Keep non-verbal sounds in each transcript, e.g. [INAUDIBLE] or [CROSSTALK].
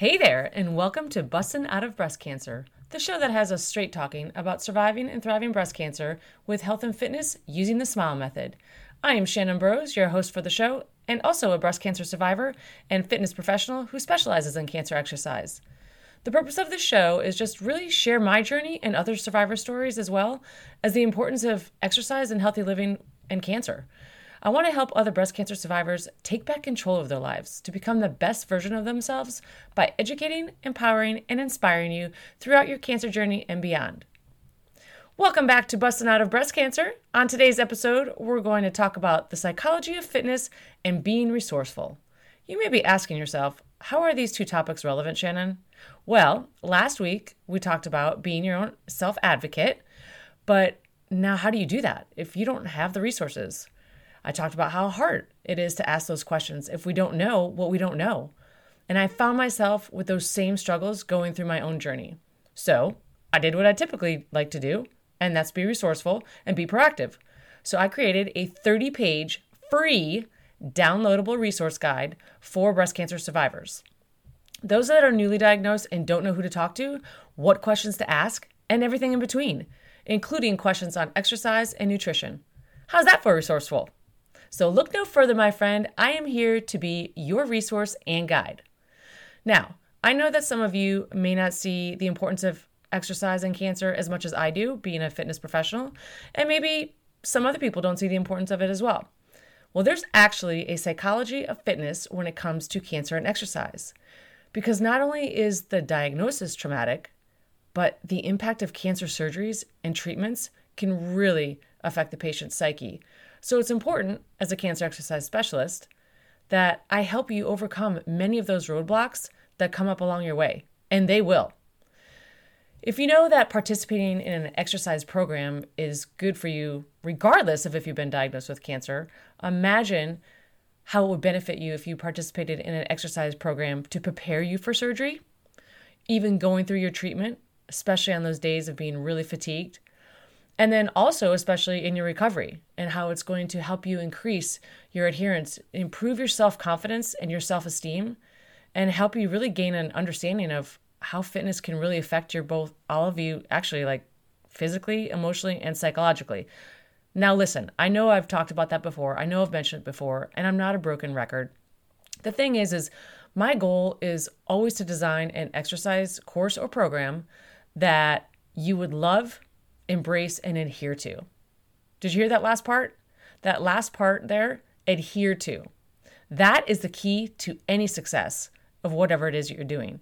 Hey there, and welcome to Bustin' Out of Breast Cancer, the show that has us straight talking about surviving and thriving breast cancer with health and fitness using the SMILE method. I am Shannon Burrows, your host for the show, and also a breast cancer survivor and fitness professional who specializes in cancer exercise. The purpose of this show is just really share my journey and other survivor stories as well as the importance of exercise and healthy living and cancer. I want to help other breast cancer survivors take back control of their lives to become the best version of themselves by educating, empowering, and inspiring you throughout your cancer journey and beyond. Welcome back to Busting Out of Breast Cancer. On today's episode, we're going to talk about the psychology of fitness and being resourceful. You may be asking yourself, how are these two topics relevant, Shannon? Well, last week we talked about being your own self advocate, but now how do you do that if you don't have the resources? I talked about how hard it is to ask those questions if we don't know what we don't know. And I found myself with those same struggles going through my own journey. So I did what I typically like to do, and that's be resourceful and be proactive. So I created a 30 page free downloadable resource guide for breast cancer survivors. Those that are newly diagnosed and don't know who to talk to, what questions to ask, and everything in between, including questions on exercise and nutrition. How's that for resourceful? So look no further, my friend. I am here to be your resource and guide. Now, I know that some of you may not see the importance of exercise and cancer as much as I do, being a fitness professional, and maybe some other people don't see the importance of it as well. Well, there's actually a psychology of fitness when it comes to cancer and exercise. Because not only is the diagnosis traumatic, but the impact of cancer surgeries and treatments can really affect the patient's psyche. So it's important, as a cancer exercise specialist, that I help you overcome many of those roadblocks that come up along your way, and they will. If you know that participating in an exercise program is good for you, regardless of if you've been diagnosed with cancer, imagine how it would benefit you if you participated in an exercise program to prepare you for surgery, even going through your treatment, especially on those days of being really fatigued, and then also, especially in your recovery, and how it's going to help you increase your adherence, improve your self confidence and your self esteem, and help you really gain an understanding of how fitness can really affect your both, all of you, actually, like physically, emotionally, and psychologically. Now, listen, I know I've talked about that before. I know I've mentioned it before, and I'm not a broken record. The thing is, is my goal is always to design an exercise course or program that you would love embrace, and adhere to. Did you hear that last part? That last part there, adhere to. That is the key to any success of whatever it is you're doing.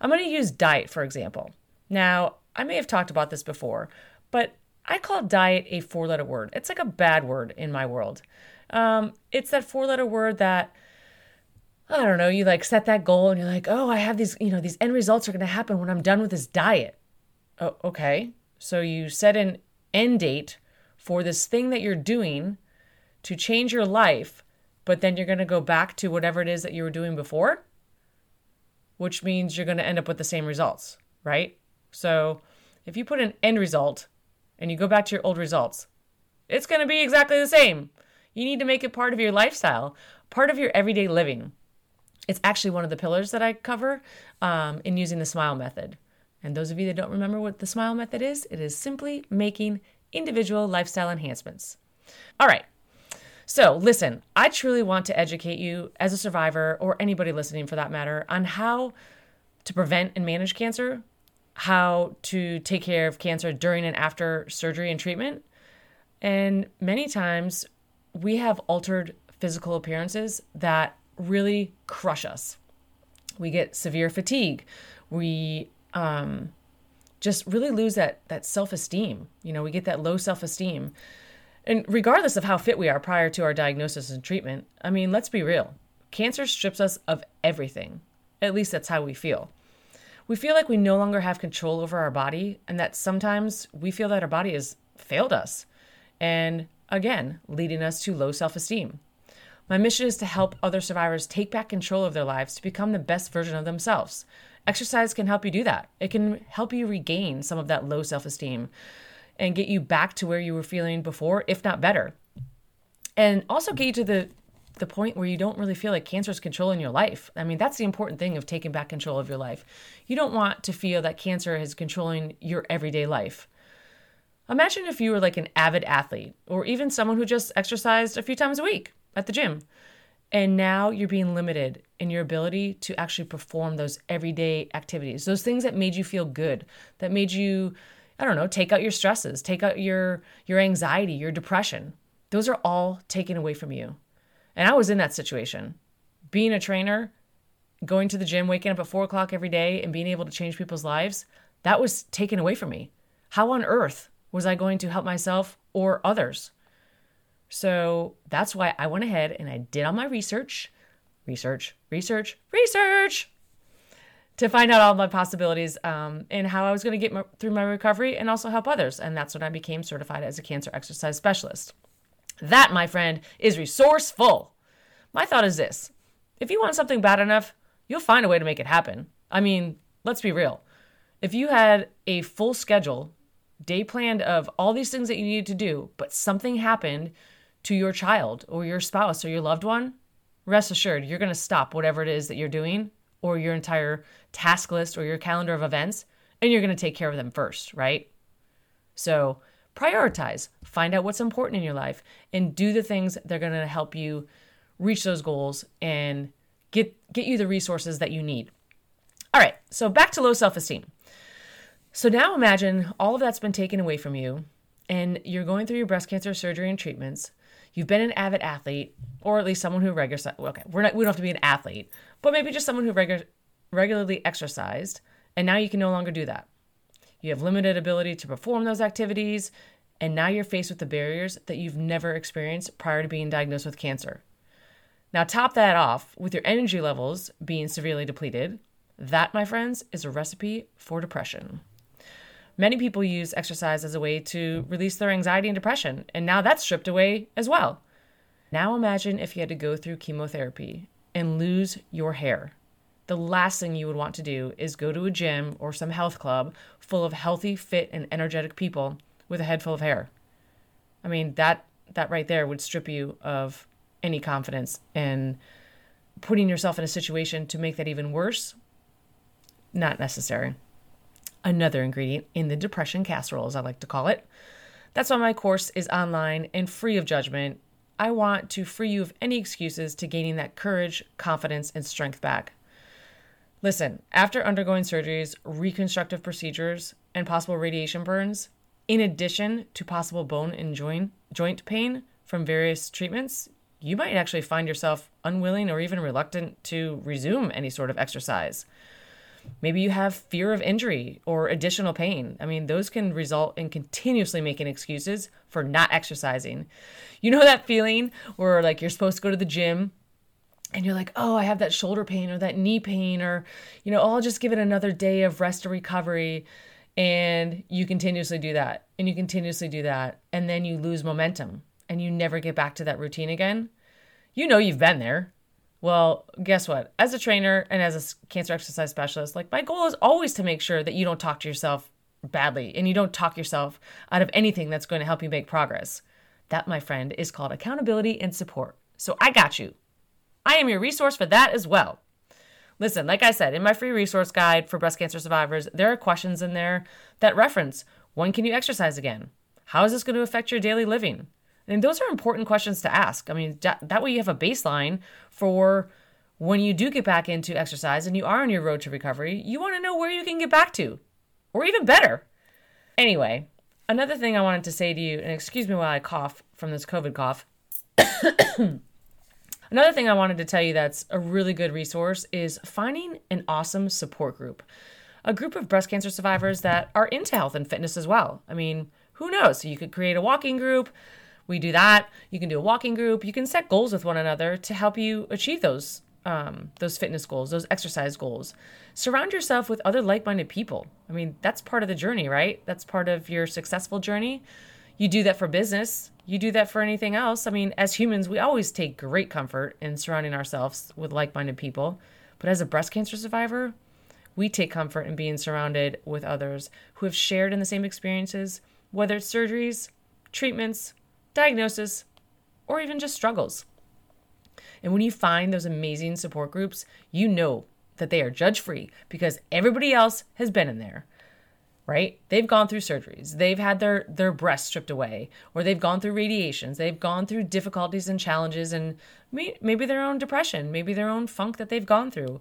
I'm going to use diet, for example. Now, I may have talked about this before, but I call diet a four letter word. It's like a bad word in my world. Um, it's that four letter word that, I don't know, you like set that goal and you're like, oh, I have these, you know, these end results are going to happen when I'm done with this diet. Oh, okay. So you set an end date for this thing that you're doing to change your life, but then you're going to go back to whatever it is that you were doing before, which means you're going to end up with the same results, right? So if you put an end result and you go back to your old results, it's going to be exactly the same. You need to make it part of your lifestyle, part of your everyday living. It's actually one of the pillars that I cover um, in using the SMILE method. And those of you that don't remember what the SMILE method is, it is simply making individual lifestyle enhancements. All right. So, listen, I truly want to educate you as a survivor or anybody listening for that matter on how to prevent and manage cancer, how to take care of cancer during and after surgery and treatment. And many times we have altered physical appearances that really crush us. We get severe fatigue. We um, just really lose that that self-esteem. You know, we get that low self-esteem. And regardless of how fit we are prior to our diagnosis and treatment, I mean, let's be real. Cancer strips us of everything. At least that's how we feel. We feel like we no longer have control over our body, and that sometimes we feel that our body has failed us. And again, leading us to low self esteem. My mission is to help other survivors take back control of their lives to become the best version of themselves. Exercise can help you do that. It can help you regain some of that low self esteem and get you back to where you were feeling before, if not better. And also get you to the the point where you don't really feel like cancer is controlling your life. I mean, that's the important thing of taking back control of your life. You don't want to feel that cancer is controlling your everyday life. Imagine if you were like an avid athlete or even someone who just exercised a few times a week at the gym. And now you're being limited in your ability to actually perform those everyday activities, those things that made you feel good, that made you, I don't know, take out your stresses, take out your your anxiety, your depression. Those are all taken away from you. And I was in that situation. Being a trainer, going to the gym, waking up at four o'clock every day, and being able to change people's lives, that was taken away from me. How on earth was I going to help myself or others? So that's why I went ahead and I did all my research, research, research, research to find out all my possibilities um, and how I was going to get my, through my recovery and also help others. And that's when I became certified as a cancer exercise specialist. That, my friend, is resourceful. My thought is this if you want something bad enough, you'll find a way to make it happen. I mean, let's be real. If you had a full schedule, day planned of all these things that you needed to do, but something happened to your child or your spouse or your loved one, rest assured you're going to stop whatever it is that you're doing or your entire task list or your calendar of events and you're going to take care of them first, right? So, prioritize, find out what's important in your life, and do the things that are going to help you reach those goals and get get you the resources that you need. All right, so back to low self-esteem. So now imagine all of that's been taken away from you and you're going through your breast cancer surgery and treatments. You've been an avid athlete or at least someone who regularly okay, we're not we don't have to be an athlete, but maybe just someone who regu- regularly exercised and now you can no longer do that. You have limited ability to perform those activities, and now you're faced with the barriers that you've never experienced prior to being diagnosed with cancer. Now, top that off with your energy levels being severely depleted. That, my friends, is a recipe for depression. Many people use exercise as a way to release their anxiety and depression, and now that's stripped away as well. Now imagine if you had to go through chemotherapy and lose your hair the last thing you would want to do is go to a gym or some health club full of healthy, fit, and energetic people with a head full of hair. I mean, that that right there would strip you of any confidence and putting yourself in a situation to make that even worse not necessary. Another ingredient in the depression casserole, as I like to call it. That's why my course is online and free of judgment. I want to free you of any excuses to gaining that courage, confidence, and strength back. Listen, after undergoing surgeries, reconstructive procedures, and possible radiation burns, in addition to possible bone and joint, joint pain from various treatments, you might actually find yourself unwilling or even reluctant to resume any sort of exercise. Maybe you have fear of injury or additional pain. I mean, those can result in continuously making excuses for not exercising. You know that feeling where like you're supposed to go to the gym and you're like, oh, I have that shoulder pain or that knee pain, or, you know, oh, I'll just give it another day of rest or recovery. And you continuously do that and you continuously do that. And then you lose momentum and you never get back to that routine again. You know, you've been there. Well, guess what? As a trainer and as a cancer exercise specialist, like my goal is always to make sure that you don't talk to yourself badly and you don't talk yourself out of anything that's going to help you make progress. That, my friend, is called accountability and support. So I got you. I am your resource for that as well. Listen, like I said, in my free resource guide for breast cancer survivors, there are questions in there that reference when can you exercise again? How is this going to affect your daily living? And those are important questions to ask. I mean, that way you have a baseline for when you do get back into exercise and you are on your road to recovery, you want to know where you can get back to, or even better. Anyway, another thing I wanted to say to you, and excuse me while I cough from this COVID cough. [COUGHS] Another thing I wanted to tell you that's a really good resource is finding an awesome support group. A group of breast cancer survivors that are into health and fitness as well. I mean, who knows? You could create a walking group. We do that. You can do a walking group. You can set goals with one another to help you achieve those um, those fitness goals, those exercise goals. Surround yourself with other like-minded people. I mean, that's part of the journey, right? That's part of your successful journey. You do that for business you do that for anything else. I mean, as humans, we always take great comfort in surrounding ourselves with like minded people. But as a breast cancer survivor, we take comfort in being surrounded with others who have shared in the same experiences, whether it's surgeries, treatments, diagnosis, or even just struggles. And when you find those amazing support groups, you know that they are judge free because everybody else has been in there right? They've gone through surgeries. They've had their their breasts stripped away or they've gone through radiations. They've gone through difficulties and challenges and maybe their own depression maybe their own funk that they've gone through.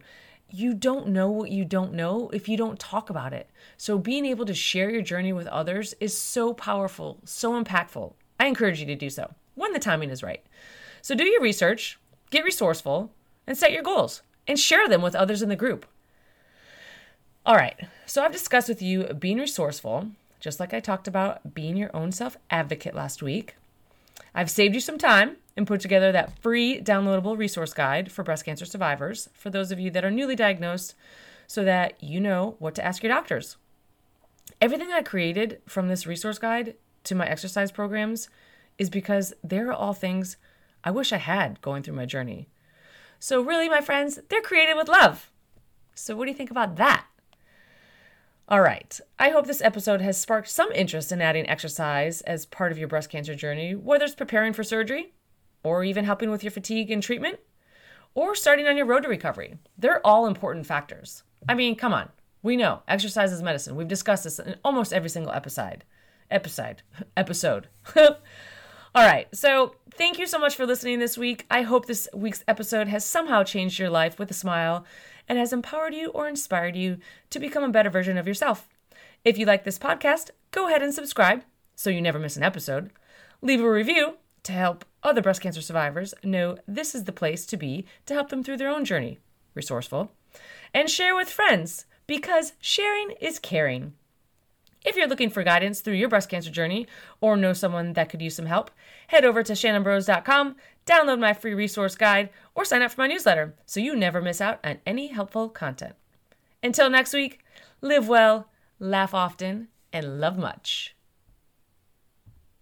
You don't know what you don't know if you don't talk about it. So being able to share your journey with others is so powerful so impactful i encourage you to do so when the timing is right so do your research get resourceful and set your goals and share them with others in the group. All right, so I've discussed with you being resourceful, just like I talked about being your own self advocate last week. I've saved you some time and put together that free downloadable resource guide for breast cancer survivors for those of you that are newly diagnosed so that you know what to ask your doctors. Everything I created from this resource guide to my exercise programs is because they're all things I wish I had going through my journey. So, really, my friends, they're created with love. So, what do you think about that? All right. I hope this episode has sparked some interest in adding exercise as part of your breast cancer journey, whether it's preparing for surgery, or even helping with your fatigue and treatment, or starting on your road to recovery. They're all important factors. I mean, come on. We know exercise is medicine. We've discussed this in almost every single episode. Episode. [LAUGHS] Episode. [LAUGHS] All right. So, thank you so much for listening this week. I hope this week's episode has somehow changed your life with a smile and has empowered you or inspired you to become a better version of yourself. If you like this podcast, go ahead and subscribe so you never miss an episode. Leave a review to help other breast cancer survivors know this is the place to be to help them through their own journey. Resourceful. And share with friends because sharing is caring. If you're looking for guidance through your breast cancer journey or know someone that could use some help, head over to shannonburrows.com, download my free resource guide, or sign up for my newsletter so you never miss out on any helpful content. Until next week, live well, laugh often, and love much.